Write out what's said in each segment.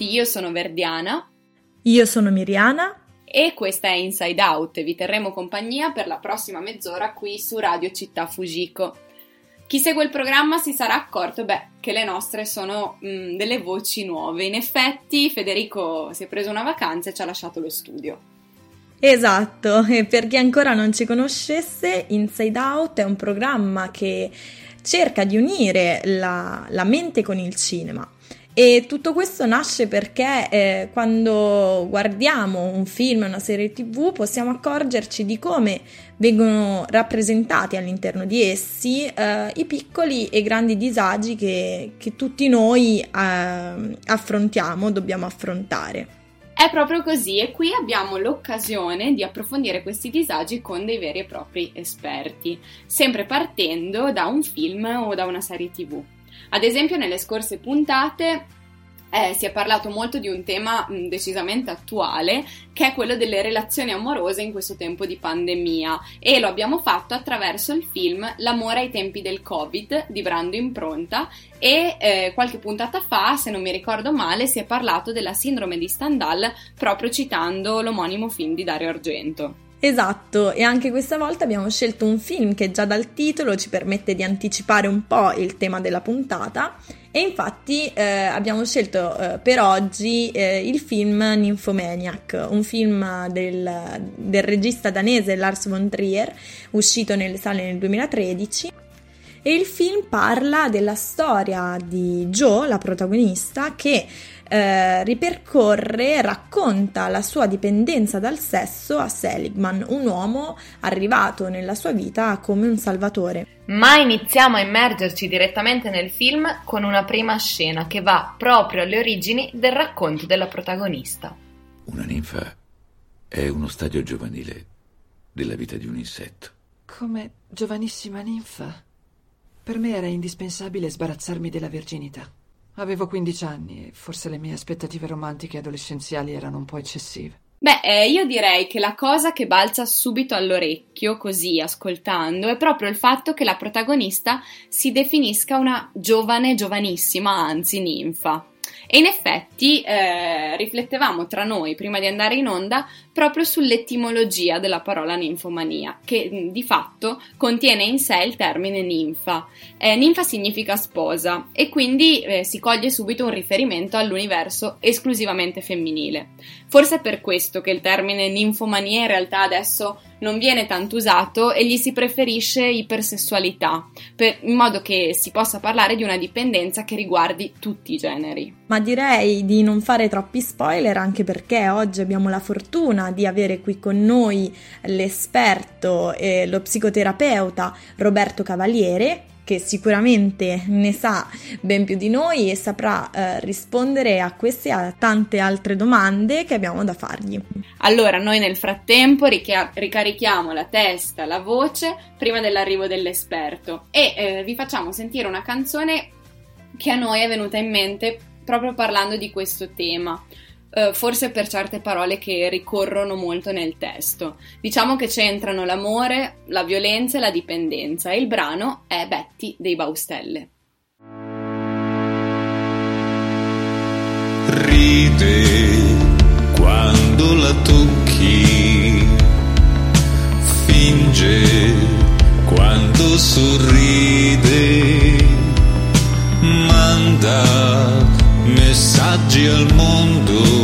Tutti, io sono Verdiana. Io sono Miriana. E questa è Inside Out vi terremo compagnia per la prossima mezz'ora qui su Radio Città Fujiko. Chi segue il programma si sarà accorto beh, che le nostre sono mh, mm, delle voci nuove. In effetti Federico si è preso una vacanza e ci ha lasciato lo studio. Esatto, e per chi ancora non ci conoscesse, Inside Out è un programma che cerca di unire la, la mente con il cinema. E tutto questo nasce perché eh, quando guardiamo un film, una serie tv, possiamo accorgerci di come vengono rappresentati all'interno di essi eh, i piccoli e grandi disagi che, che tutti noi eh, affrontiamo, dobbiamo affrontare. È proprio così e qui abbiamo l'occasione di approfondire questi disagi con dei veri e propri esperti, sempre partendo da un film o da una serie tv. Ad esempio nelle scorse puntate eh, si è parlato molto di un tema mh, decisamente attuale, che è quello delle relazioni amorose in questo tempo di pandemia e lo abbiamo fatto attraverso il film L'amore ai tempi del Covid di Brando Impronta e eh, qualche puntata fa, se non mi ricordo male, si è parlato della sindrome di Stendhal proprio citando l'omonimo film di Dario Argento. Esatto, e anche questa volta abbiamo scelto un film che già dal titolo ci permette di anticipare un po' il tema della puntata e infatti eh, abbiamo scelto eh, per oggi eh, il film Nymphomaniac, un film del, del regista danese Lars von Trier, uscito nelle sale nel 2013 e il film parla della storia di Joe, la protagonista, che eh, ripercorre, racconta la sua dipendenza dal sesso a Seligman, un uomo arrivato nella sua vita come un salvatore. Ma iniziamo a immergerci direttamente nel film con una prima scena che va proprio alle origini del racconto della protagonista. Una ninfa è uno stadio giovanile della vita di un insetto. Come giovanissima ninfa, per me era indispensabile sbarazzarmi della verginità. Avevo 15 anni e forse le mie aspettative romantiche adolescenziali erano un po' eccessive. Beh, eh, io direi che la cosa che balza subito all'orecchio, così ascoltando, è proprio il fatto che la protagonista si definisca una giovane, giovanissima, anzi ninfa. E in effetti eh, riflettevamo tra noi prima di andare in onda proprio sull'etimologia della parola ninfomania, che di fatto contiene in sé il termine ninfa. Eh, ninfa significa sposa e quindi eh, si coglie subito un riferimento all'universo esclusivamente femminile. Forse è per questo che il termine ninfomania in realtà adesso non viene tanto usato e gli si preferisce ipersessualità, per, in modo che si possa parlare di una dipendenza che riguardi tutti i generi. Ma direi di non fare troppi spoiler anche perché oggi abbiamo la fortuna di avere qui con noi l'esperto e lo psicoterapeuta Roberto Cavaliere che sicuramente ne sa ben più di noi e saprà eh, rispondere a queste e a tante altre domande che abbiamo da fargli. Allora, noi nel frattempo rica- ricarichiamo la testa, la voce prima dell'arrivo dell'esperto e eh, vi facciamo sentire una canzone che a noi è venuta in mente proprio parlando di questo tema. Uh, forse per certe parole che ricorrono molto nel testo. Diciamo che c'entrano l'amore, la violenza e la dipendenza e il brano è Betty dei Baustelle. Ride quando la tocchi, finge quando sorride, manda messaggi al mondo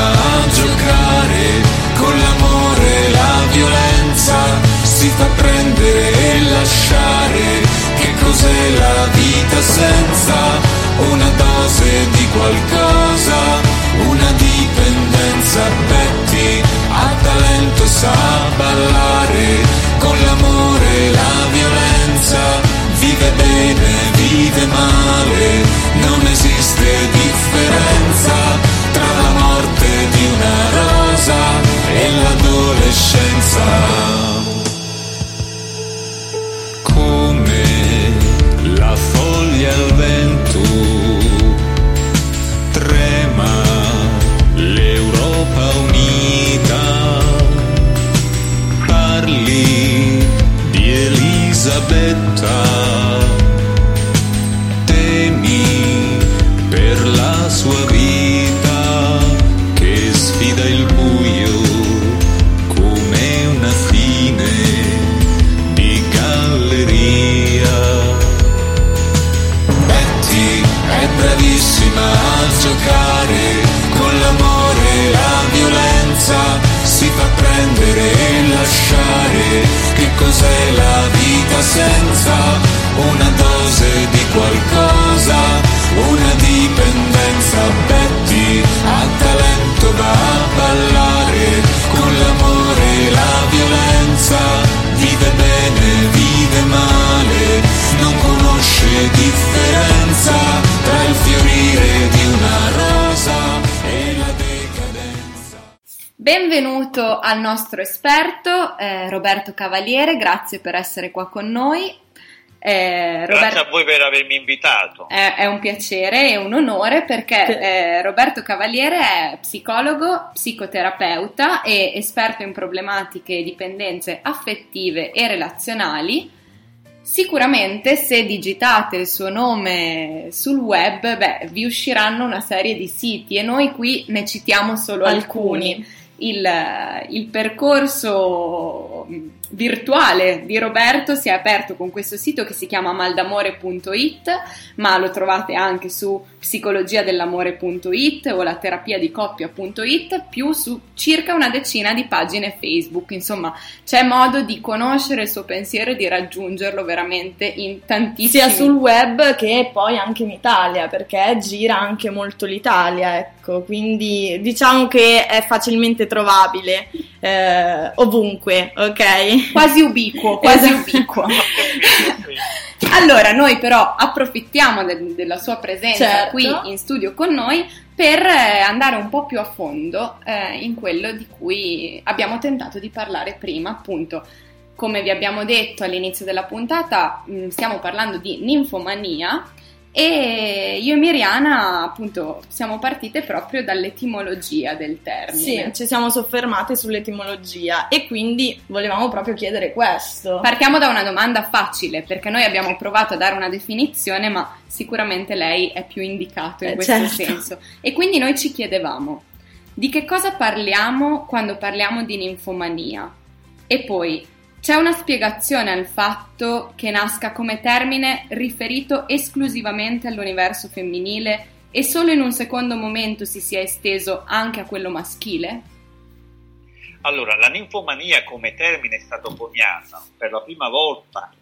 bravissima a giocare con l'amore e la violenza si fa prendere e lasciare cos'è la vita senza una dose di qualcosa, una dipendenza. Betty ha talento, sa bravissima a giocare con l'amore la violenza, si fa prendere e lasciare. Che cos'è la vita senza Benvenuto al nostro esperto eh, Roberto Cavaliere, grazie per essere qua con noi. Eh, Grazie Roberto- a voi per avermi invitato. È, è un piacere e un onore perché eh, Roberto Cavaliere è psicologo, psicoterapeuta e esperto in problematiche e dipendenze affettive e relazionali. Sicuramente se digitate il suo nome sul web, beh, vi usciranno una serie di siti e noi qui ne citiamo solo alcuni. Alcuni. Il, il percorso virtuale di Roberto si è aperto con questo sito che si chiama maldamore.it, ma lo trovate anche su psicologiadellamore.it o la terapia di coppia.it, più su circa una decina di pagine Facebook. Insomma, c'è modo di conoscere il suo pensiero e di raggiungerlo veramente in tantissimi Sia sul web che poi anche in Italia, perché gira anche molto l'Italia, ecco, quindi diciamo che è facilmente trovabile eh, ovunque, ok? Quasi ubiquo, quasi Esatto. ubiquo. Allora, noi però approfittiamo del- della sua presenza Certo. qui in studio con noi per eh, andare un po' più a fondo eh, in quello di cui abbiamo tentato di parlare prima, appunto. Come vi abbiamo detto all'inizio della puntata, mh, stiamo parlando di ninfomania e io e Miriana, appunto, siamo partite proprio dall'etimologia del termine. Sì, ci siamo soffermate sull'etimologia e quindi volevamo proprio chiedere questo. Partiamo da una domanda facile, perché noi abbiamo provato a dare una definizione, ma sicuramente lei è più indicato in Eh, questo certo. senso. E quindi noi ci chiedevamo di che cosa parliamo quando parliamo di ninfomania? E poi c'è una spiegazione al fatto che nasca come termine riferito esclusivamente all'universo femminile e solo in un secondo momento si sia esteso anche a quello maschile? Allora, la ninfomania come termine è stato coniata per la prima volta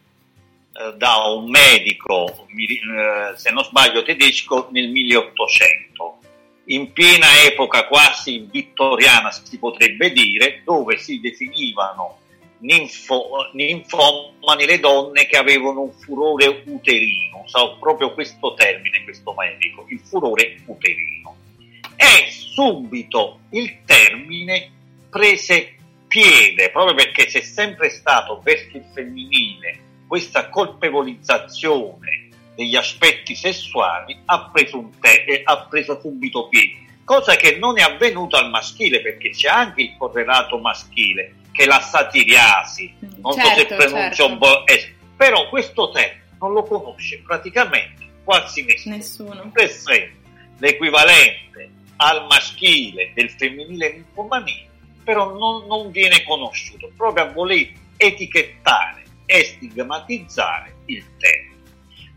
eh, da un medico, eh, se non sbaglio tedesco, nel 1800, in piena epoca quasi vittoriana si potrebbe dire, dove si definivano ninfo- ninfomani le donne che avevano un furore uterino, usò proprio questo termine questo medico, il furore uterino. E subito il termine prese piede, proprio perché c'è sempre stato verso il femminile questa colpevolizzazione degli aspetti sessuali, ha preso, un te- eh, ha preso subito piede, cosa che non è avvenuto al maschile, perché c'è anche il correlato maschile, che la satiriasi, non so se Certo, pronuncio certo. un po', eh, però questo termine non lo conosce praticamente quasi nessuno Nessuno. per sé l'equivalente al maschile del femminile ninfomania, però non, non viene conosciuto, proprio a voler etichettare e stigmatizzare il termine.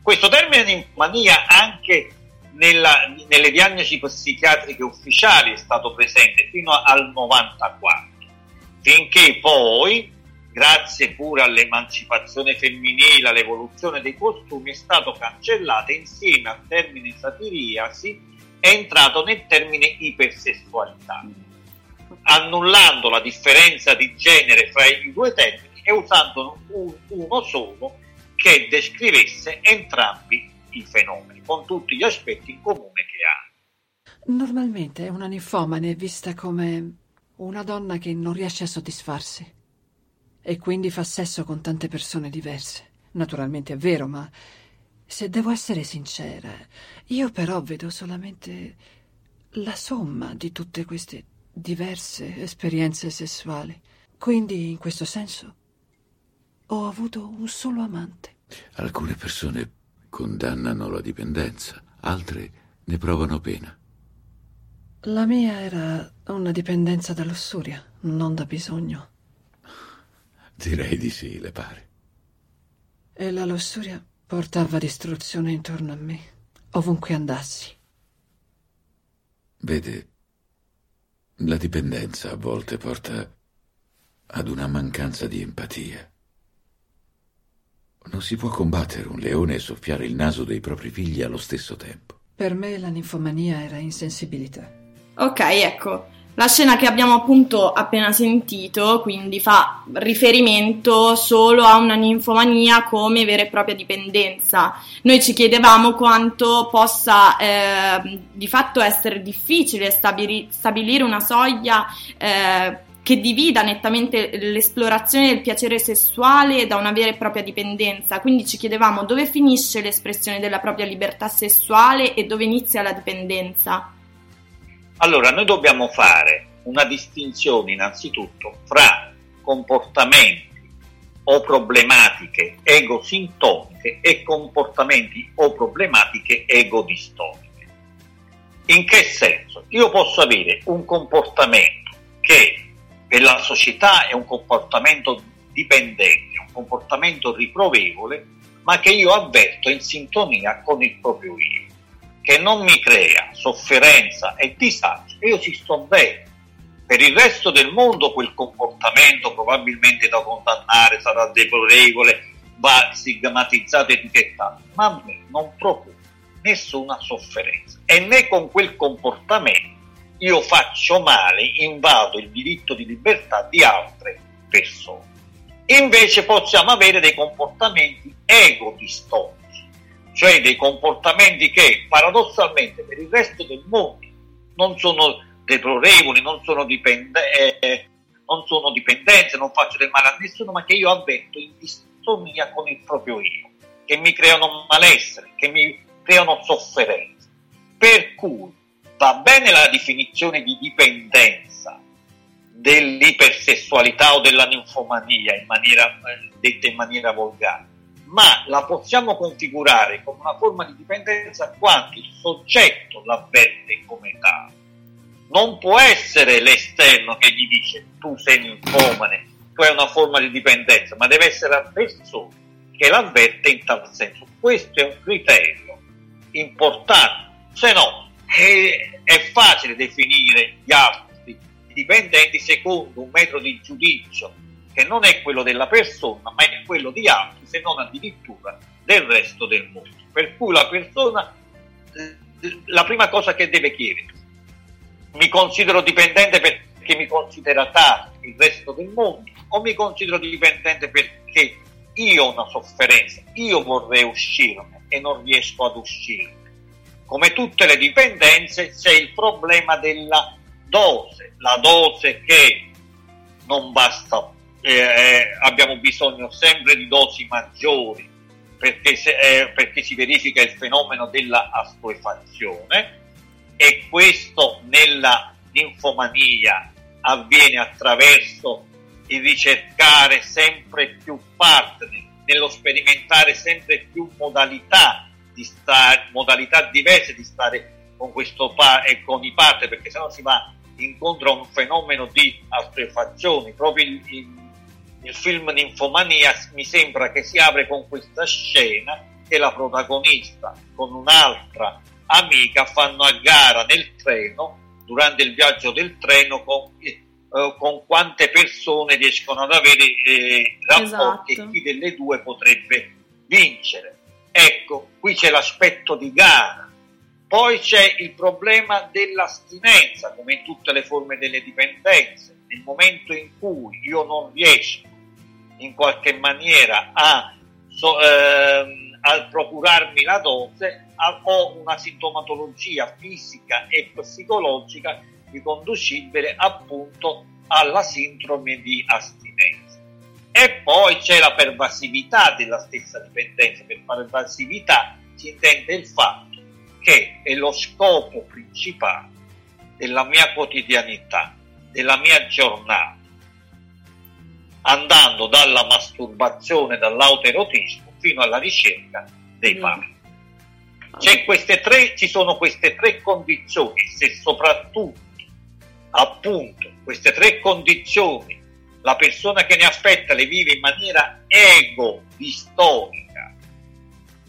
Questo termine ninfomania anche nella- nelle diagnosi psichiatriche ufficiali è stato presente fino al 94, finché poi, grazie pure all'emancipazione femminile, all'evoluzione dei costumi, è stato cancellato insieme al termine satiriasi è entrato nel termine ipersessualità, annullando la differenza di genere fra i due termini e usando un- uno solo che descrivesse entrambi i fenomeni, con tutti gli aspetti in comune che hanno. Normalmente una ninfomane è vista come una donna che non riesce a soddisfarsi e quindi fa sesso con tante persone diverse. Naturalmente è vero, ma se devo essere sincera, io però vedo solamente la somma di tutte queste diverse esperienze sessuali. Quindi, in questo senso, ho avuto un solo amante. Alcune persone condannano la dipendenza, altre ne provano pena. La mia era una dipendenza da lussuria, non da bisogno. Direi di sì, le pare. E la lussuria portava distruzione intorno a me, ovunque andassi. Vede, la dipendenza a volte porta ad una mancanza di empatia. Non si può combattere un leone e soffiare il naso dei propri figli allo stesso tempo. Per me la ninfomania era insensibilità. Ok, ecco, la scena che abbiamo appunto appena sentito, quindi fa riferimento solo a una ninfomania come vera e propria dipendenza. Noi ci chiedevamo quanto possa eh, di fatto essere difficile stabili- stabilire una soglia eh, che divida nettamente l'esplorazione del piacere sessuale da una vera e propria dipendenza. Quindi ci chiedevamo dove finisce l'espressione della propria libertà sessuale e dove inizia la dipendenza. Allora, noi dobbiamo fare una distinzione innanzitutto fra comportamenti o problematiche egosintoniche e comportamenti o problematiche egodistoniche. In che senso? Io posso avere un comportamento che per la società è un comportamento dipendente, un comportamento riprovevole, ma che io avverto in sintonia con il proprio io, che non mi crea sofferenza e disagio io ci sto bene. Per il resto del mondo quel comportamento probabilmente da condannare sarà deplorevole, va stigmatizzato etichettato, ma a me non procura nessuna sofferenza e né con quel comportamento io faccio male, invado il diritto di libertà di altre persone. Invece possiamo avere dei comportamenti egodistonici, cioè dei comportamenti che paradossalmente per il resto del mondo non sono deplorevoli, non sono, dipende- eh, non sono dipendenze, non faccio del male a nessuno, ma che io avverto in distonia con il proprio io, che mi creano malessere, che mi creano sofferenza. Per cui va bene la definizione di dipendenza dell'ipersessualità o della ninfomania in maniera, detta in maniera volgare, ma la possiamo configurare come una forma di dipendenza quando il soggetto l'avverte come tale. Non può essere l'esterno che gli dice tu sei ninfomane, tu hai una forma di dipendenza, ma deve essere la persona che l'avverte in tal senso. Questo è un criterio importante, se no è, è facile definire gli altri dipendenti secondo un metodo di giudizio che non è quello della persona, ma è quello di altri, se non addirittura del resto del mondo. Per cui la persona, la prima cosa che deve chiedere, mi considero dipendente perché mi considera tale il resto del mondo, o mi considero dipendente perché io ho una sofferenza, io vorrei uscirne e non riesco ad uscirne come tutte le dipendenze c'è il problema della dose, la dose che non basta, eh, eh, abbiamo bisogno sempre di dosi maggiori perché, se, eh, perché si verifica il fenomeno della assuefazione e questo nella ninfomania avviene attraverso il ricercare sempre più partner, nello sperimentare sempre più modalità di stare, modalità diverse di stare con questo pa- e con i partner, perché sennò si va incontro a un fenomeno di assuefazione. Proprio il, il, il film Ninfomania mi sembra che si apre con questa scena che la protagonista con un'altra amica fanno a gara nel treno durante il viaggio del treno con, eh, con quante persone riescono ad avere eh, rapporti esatto. e chi delle due potrebbe vincere. Ecco, qui c'è l'aspetto di gara. Poi c'è il problema dell'astinenza, come in tutte le forme delle dipendenze. Nel momento in cui io non riesco in qualche maniera a, so, ehm, a procurarmi la dose, ho una sintomatologia fisica e psicologica riconducibile appunto alla sindrome di astinenza. E poi c'è la pervasività della stessa dipendenza. Per pervasività si intende il fatto che è lo scopo principale della mia quotidianità, della mia giornata. Andando dalla masturbazione, dall'autoerotismo fino alla ricerca dei Mm. pari. C'è queste tre, ci sono queste tre condizioni, se soprattutto appunto queste tre condizioni la persona che ne aspetta le vive in maniera ego-distonica,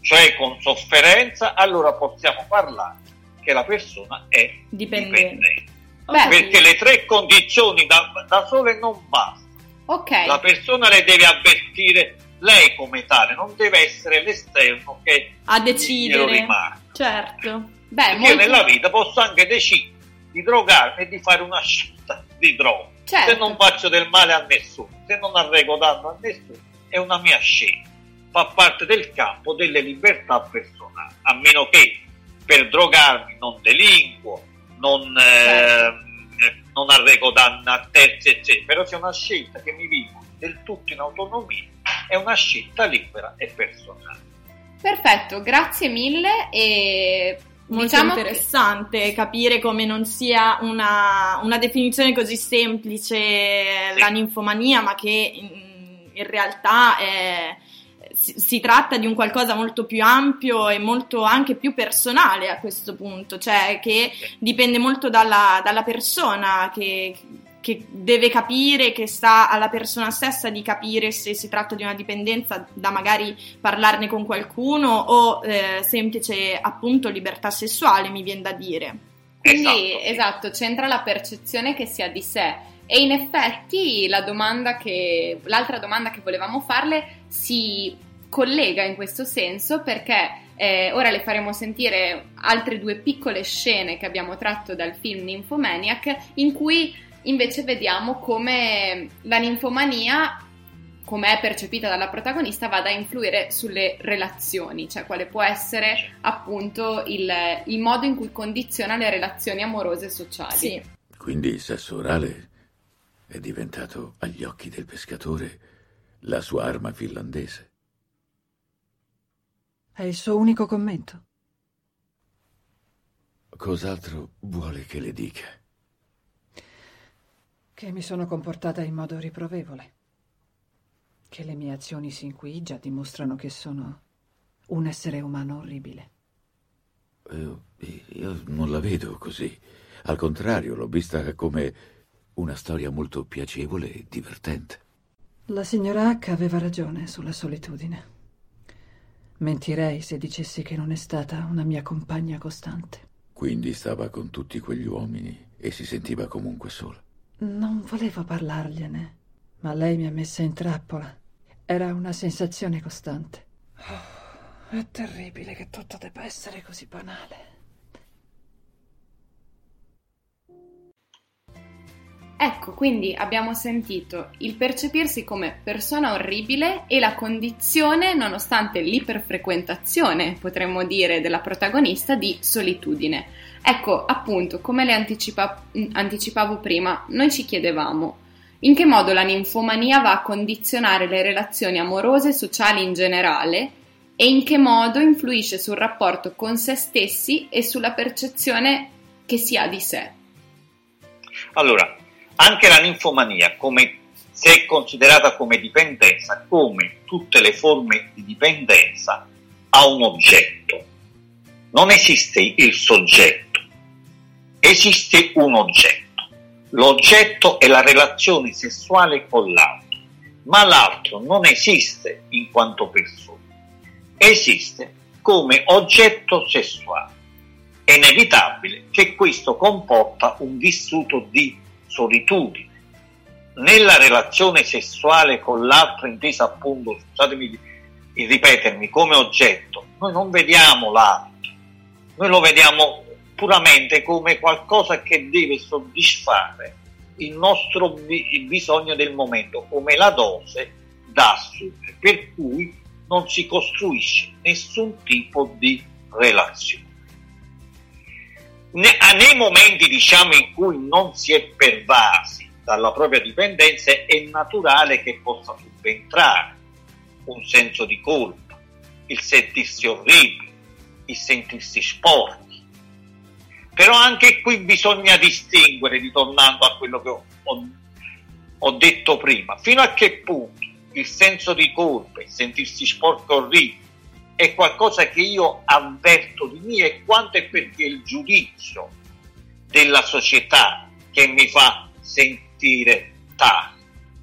cioè con sofferenza, allora possiamo parlare che la persona è Dipendente. dipendente. Beh, Perché le tre condizioni da, da sole non bastano. Ok. La persona le deve avvertire lei come tale, non deve essere l'esterno che A decidere. rimarca. Certo. Beh, Perché io molto- nella vita posso anche decidere di drogarmi e di fare una scelta di droga. Certo. Se non faccio del male a nessuno, se non arrego danno a nessuno, è una mia scelta. Fa parte del campo delle libertà personali, a meno che per drogarmi non delinquo, non, Certo. eh, non arrego danno a terzi, eccetera. Però se è una scelta che mi vivo del tutto in autonomia, è una scelta libera e personale. Perfetto, grazie mille e Molto diciamo che- interessante capire come non sia una, una definizione così semplice Sì. la ninfomania, ma che in, in realtà è- si, si tratta di un qualcosa molto più ampio e molto anche più personale a questo punto, cioè che dipende molto dalla, dalla persona che, che deve capire, che sta alla persona stessa di capire se si tratta di una dipendenza da magari parlarne con qualcuno o eh, semplice appunto libertà sessuale, mi viene da dire. Quindi, Esatto, sì. esatto, c'entra la percezione che si ha di sé. E in effetti la domanda che, l'altra domanda che volevamo farle si collega in questo senso perché eh, ora le faremo sentire altre due piccole scene che abbiamo tratto dal film Nymphomaniac in cui invece vediamo come la ninfomania come è percepita dalla protagonista vada a influire sulle relazioni, cioè quale può essere appunto il, il modo in cui condiziona le relazioni amorose e sociali. Sì, Quindi il sesso orale è diventato agli occhi del pescatore la sua arma finlandese. È il suo unico commento. Cos'altro vuole che le dica? Che mi sono comportata in modo riprovevole. Che le mie azioni sin qui già dimostrano che sono un essere umano orribile. Io, io non la vedo così. Al contrario, l'ho vista come una storia molto piacevole e divertente. La signora H aveva ragione sulla solitudine. Mentirei se dicessi che non è stata una mia compagna costante. Quindi stava con tutti quegli uomini e si sentiva comunque sola. Non volevo parlargliene, ma lei mi ha messa in trappola. Era una sensazione costante. Oh, è terribile che tutto debba essere così banale. Ecco, quindi abbiamo sentito il percepirsi come persona orribile e la condizione, nonostante l'iperfrequentazione, potremmo dire, della protagonista, di solitudine. Ecco, appunto, come le anticipa- anticipavo prima, noi ci chiedevamo in che modo la ninfomania va a condizionare le relazioni amorose e sociali in generale e in che modo influisce sul rapporto con se stessi e sulla percezione che si ha di sé. Allora, anche la ninfomania, come, se è considerata come dipendenza, come tutte le forme di dipendenza, ha un oggetto. Non esiste il soggetto, esiste un oggetto. L'oggetto è la relazione sessuale con l'altro, ma l'altro non esiste in quanto persona, esiste come oggetto sessuale. È inevitabile che questo comporta un vissuto di solitudine. Nella relazione sessuale con l'altro, intesa appunto, scusatemi di ripetermi, come oggetto, noi non vediamo l'altro, noi lo vediamo puramente come qualcosa che deve soddisfare il nostro bisogno del momento, come la dose da assumere, per cui non si costruisce nessun tipo di relazione. Nei momenti diciamo in cui non si è pervasi dalla propria dipendenza è naturale che possa subentrare un senso di colpa, il sentirsi orribile, il sentirsi sporchi. Però anche qui bisogna distinguere, ritornando a quello che ho, ho- ho detto prima, fino a che punto il senso di colpa, il sentirsi sporco orribile, è qualcosa che io avverto di me e quanto è perché il giudizio della società che mi fa sentire tale.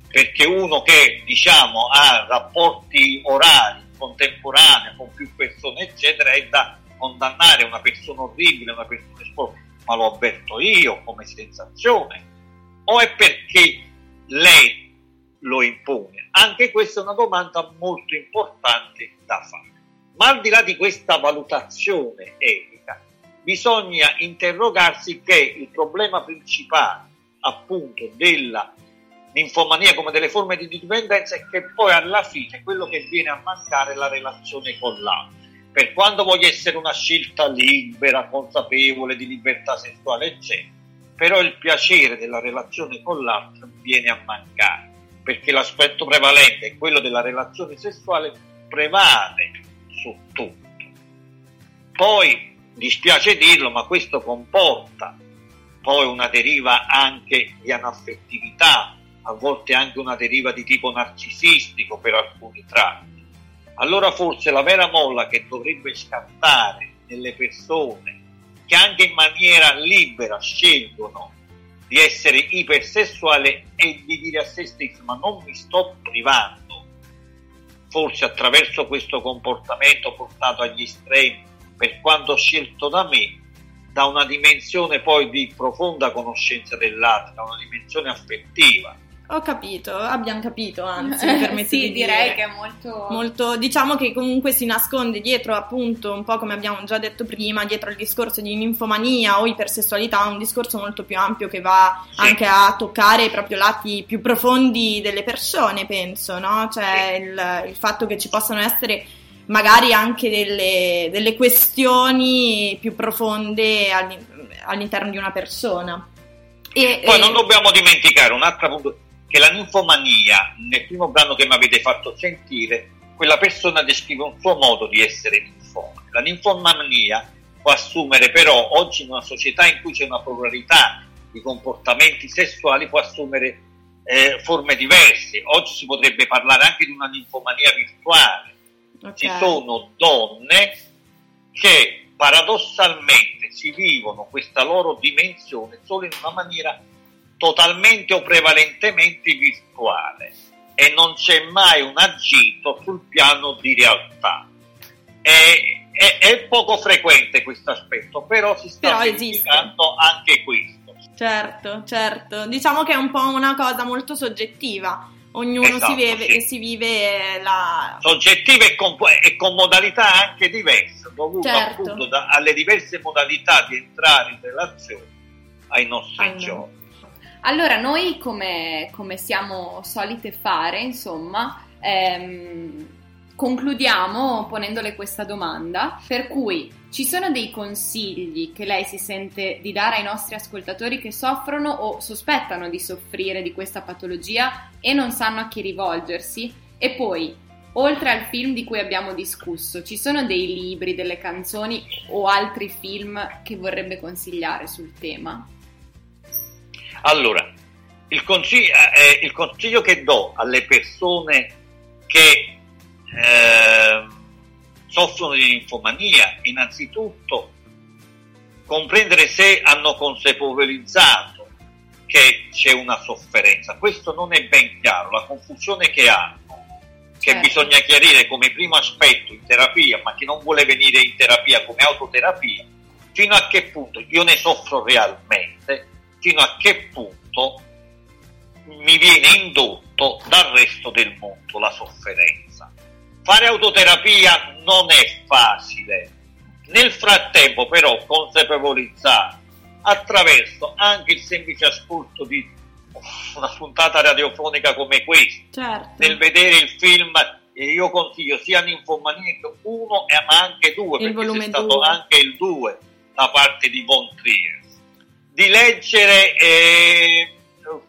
Perché uno che diciamo ha rapporti orali contemporanei con più persone, eccetera, è da condannare una persona orribile, una persona sporca, ma lo avverto io come sensazione, o è perché lei lo impone? Anche questa è una domanda molto importante da fare. Ma al di là di questa valutazione etica, bisogna interrogarsi che il problema principale appunto della ninfomania come delle forme di dipendenza è che poi alla fine quello che viene a mancare è la relazione con l'altro. Per quanto voglia essere una scelta libera, consapevole di libertà sessuale, eccetera, però il piacere della relazione con l'altro viene a mancare perché l'aspetto prevalente è quello della relazione sessuale prevale su tutto. Poi dispiace dirlo, ma questo comporta poi una deriva anche di anaffettività, a volte anche una deriva di tipo narcisistico per alcuni tratti. Allora forse la vera molla che dovrebbe scattare nelle persone che anche in maniera libera scelgono di essere ipersessuale e di dire a se stesso ma non mi sto privando, forse attraverso questo comportamento portato agli estremi per quanto scelto da me, da una dimensione poi di profonda conoscenza dell'altro, da una dimensione affettiva, ho capito, abbiamo capito, anzi, mi permetto sì, di direi dire. che è molto... molto. Diciamo che comunque si nasconde dietro, appunto, un po' come abbiamo già detto prima, dietro il discorso di ninfomania o ipersessualità, un discorso molto più ampio che va Sì. anche a toccare proprio lati più profondi delle persone, penso, no? Cioè il, il fatto che ci possano essere magari anche delle, delle questioni più profonde all'in- all'interno di una persona. E, Poi e- non dobbiamo dimenticare un altro punto, che la ninfomania, nel primo brano che mi avete fatto sentire, quella persona descrive un suo modo di essere ninfomane. La ninfomania può assumere però, oggi in una società in cui c'è una pluralità di comportamenti sessuali, può assumere eh, forme diverse. Oggi si potrebbe parlare anche di una ninfomania virtuale. ok. Ci sono donne che paradossalmente si vivono questa loro dimensione solo in una maniera totalmente o prevalentemente virtuale e non c'è mai un agito sul piano di realtà. È, è- è poco frequente questo aspetto, però si sta Però verificando anche questo. Certo, certo. Diciamo che è un po' una cosa molto soggettiva. Ognuno Esatto, si, vive, sì. si vive la... Soggettive e con, e con modalità anche diverse, dovute Certo. appunto da- alle diverse modalità di entrare in relazione ai nostri Ai- giorni. Allora, noi come, come siamo solite fare, insomma, ehm, concludiamo ponendole questa domanda, per cui ci sono dei consigli che lei si sente di dare ai nostri ascoltatori che soffrono o sospettano di soffrire di questa patologia e non sanno a chi rivolgersi? E poi, oltre al film di cui abbiamo discusso, ci sono dei libri, delle canzoni o altri film che vorrebbe consigliare sul tema? Allora, il consiglio, eh, il consiglio che do alle persone che eh, soffrono di linfomania, innanzitutto comprendere se hanno consapevolizzato che c'è una sofferenza. Questo non è ben chiaro, la confusione che hanno, che Certo. bisogna chiarire come primo aspetto in terapia, ma che non vuole venire in terapia come autoterapia, fino a che punto io ne soffro realmente, fino a che punto mi viene indotto dal resto del mondo la sofferenza. Fare autoterapia non è facile. Nel frattempo però consapevolizzare attraverso anche il semplice ascolto di una puntata radiofonica come questa, Certo. nel vedere il film io consiglio sia Ninfomania 1 e ma anche 2 Il perché c'è stato anche il 2 da parte di Von Trier di leggere eh,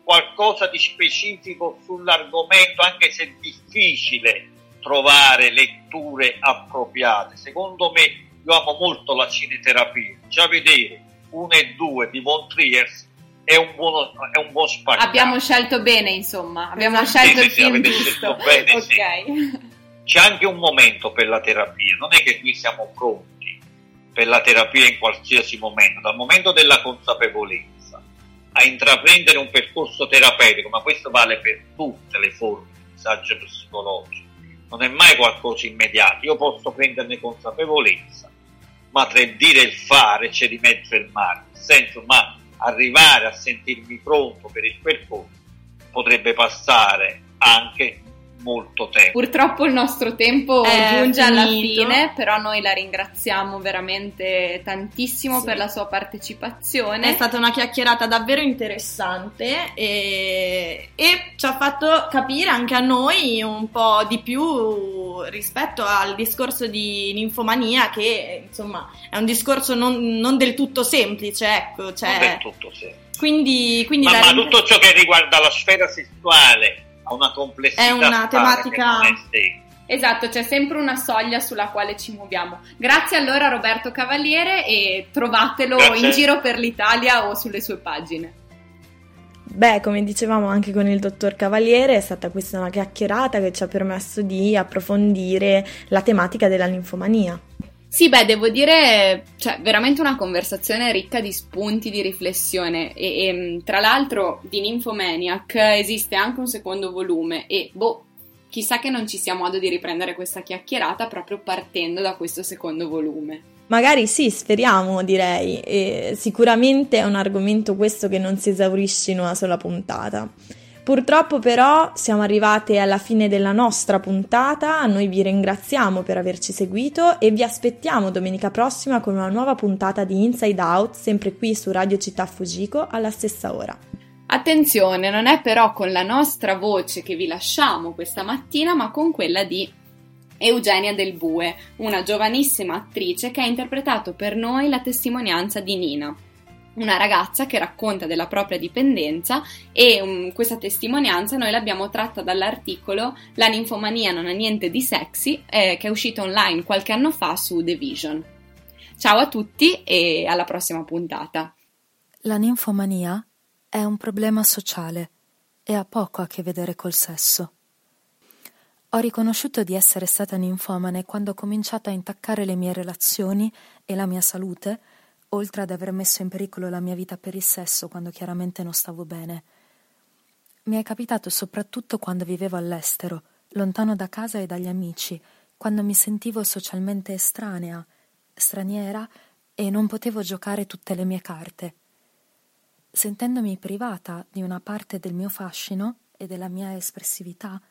qualcosa di specifico sull'argomento anche se è difficile trovare letture appropriate secondo me io amo molto la cineterapia già vedere 1 e 2 di Von Trier è un, buono, è un buon spaccato. Abbiamo scelto bene, insomma, abbiamo Esatto. scelto Sì, il sì, sì, film avete giusto. scelto bene, sì. ok. C'è anche un momento per la terapia, non è che qui siamo pronti per la terapia in qualsiasi momento, dal momento della consapevolezza a intraprendere un percorso terapeutico, ma questo vale per tutte le forme di disagio psicologico, non è mai qualcosa immediato, io posso prenderne consapevolezza, ma tra il dire e il fare c'è di mezzo il mare, nel senso, ma arrivare a sentirmi pronto per il percorso potrebbe passare anche molto tempo. Purtroppo il nostro tempo È giunge alla fine, però noi la ringraziamo veramente tantissimo Sì. per la sua partecipazione. È stata una chiacchierata davvero interessante e, e ci ha fatto capire anche a noi un po' di più rispetto al discorso di ninfomania che insomma è un discorso non, non del tutto semplice, ecco, Non cioè, del tutto sì. quindi, quindi Ma, la ma tutto ciò che riguarda la sfera sessuale ha una complessità È una tematica-. Esatto, c'è sempre una soglia sulla quale ci muoviamo. Grazie allora a Roberto Cavaliere e trovatelo Grazie. in giro per l'Italia o sulle sue pagine. Beh, come dicevamo anche con il dottor Cavaliere, è stata questa una chiacchierata che ci ha permesso di approfondire la tematica della ninfomania. Sì, beh, devo dire, cioè, veramente una conversazione ricca di spunti di riflessione e, e, tra l'altro di Nymphomaniac esiste anche un secondo volume e, boh, chissà che non ci sia modo di riprendere questa chiacchierata proprio partendo da questo secondo volume. Magari sì, speriamo, direi. E sicuramente è un argomento questo che non si esaurisce in una sola puntata. Purtroppo però siamo arrivate alla fine della nostra puntata, noi vi ringraziamo per averci seguito e vi aspettiamo domenica prossima con una nuova puntata di Inside Out, sempre qui su Radio Città Fujiko alla stessa ora. Attenzione, non è però con la nostra voce che vi lasciamo questa mattina, ma con quella di Eugenia Del Bue, una giovanissima attrice che ha interpretato per noi la testimonianza di Nina, una ragazza che racconta della propria dipendenza e um, questa testimonianza noi l'abbiamo tratta dall'articolo La ninfomania non ha niente di sexy eh, che è uscito online qualche anno fa su The Vision. Ciao a tutti e alla prossima puntata. La ninfomania è un problema sociale e ha poco a che vedere col sesso. Ho riconosciuto di essere stata ninfomane quando ho cominciato a intaccare le mie relazioni e la mia salute, oltre ad aver messo in pericolo la mia vita per il sesso quando chiaramente non stavo bene. Mi è capitato soprattutto quando vivevo all'estero, lontano da casa e dagli amici, quando mi sentivo socialmente estranea, straniera e non potevo giocare tutte le mie carte. Sentendomi privata di una parte del mio fascino e della mia espressività,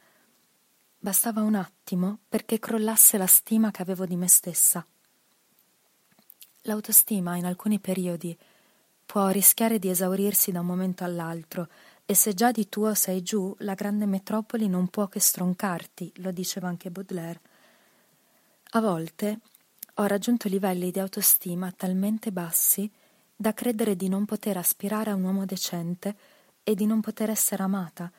bastava un attimo perché crollasse la stima che avevo di me stessa. L'autostima in alcuni periodi può rischiare di esaurirsi da un momento all'altro e se già di tuo sei giù, la grande metropoli non può che stroncarti, lo diceva anche Baudelaire. A volte ho raggiunto livelli di autostima talmente bassi da credere di non poter aspirare a un uomo decente e di non poter essere amata,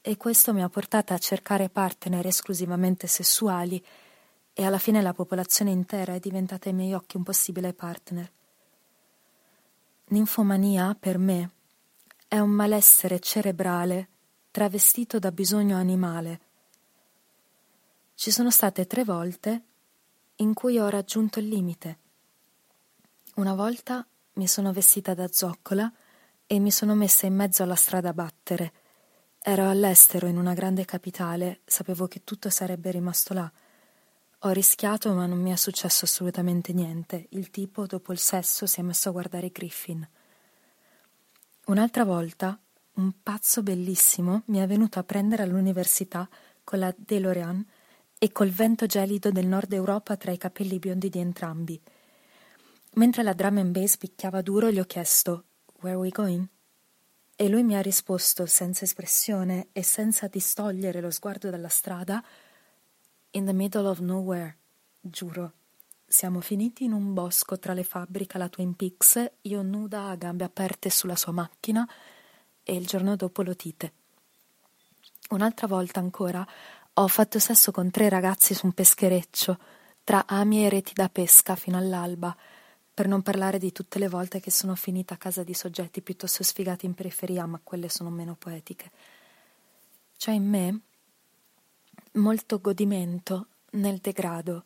e questo mi ha portata a cercare partner esclusivamente sessuali e alla fine la popolazione intera è diventata ai miei occhi un possibile partner. Ninfomania, per me, è un malessere cerebrale travestito da bisogno animale. Ci sono state tre volte in cui ho raggiunto il limite. Una volta mi sono vestita da zoccola e mi sono messa in mezzo alla strada a battere. Ero all'estero in una grande capitale, sapevo che tutto sarebbe rimasto là. Ho rischiato, ma non mi è successo assolutamente niente. Il tipo, dopo il sesso, si è messo a guardare Griffin. Un'altra volta, un pazzo bellissimo mi è venuto a prendere all'università con la DeLorean e col vento gelido del nord Europa tra i capelli biondi di entrambi. Mentre la drum and bass picchiava duro, gli ho chiesto Where are we going? E lui mi ha risposto senza espressione e senza distogliere lo sguardo dalla strada In the middle of nowhere, giuro. Siamo finiti in un bosco tra le fabbriche alla Twin Peaks, io nuda a gambe aperte sulla sua macchina e il giorno dopo l'otite. Un'altra volta ancora ho fatto sesso con tre ragazzi su un peschereccio, tra ami e reti da pesca fino all'alba, Per non parlare di tutte le volte che sono finita a casa di soggetti piuttosto sfigati in periferia, ma quelle sono meno poetiche. C'è in me molto godimento nel degrado,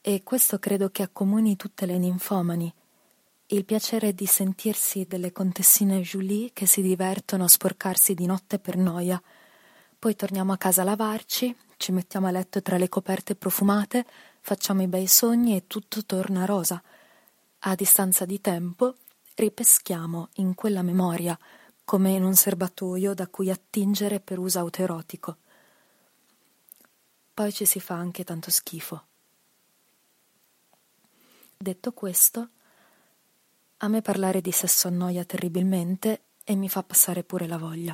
e questo credo che accomuni tutte le ninfomani. Il piacere di sentirsi delle contessine Julie che si divertono a sporcarsi di notte per noia. Poi torniamo a casa a lavarci, ci mettiamo a letto tra le coperte profumate, facciamo i bei sogni e tutto torna rosa. A distanza di tempo ripeschiamo in quella memoria, come in un serbatoio da cui attingere per uso autoerotico. Poi ci si fa anche tanto schifo. Detto questo, a me parlare di sesso annoia terribilmente e mi fa passare pure la voglia.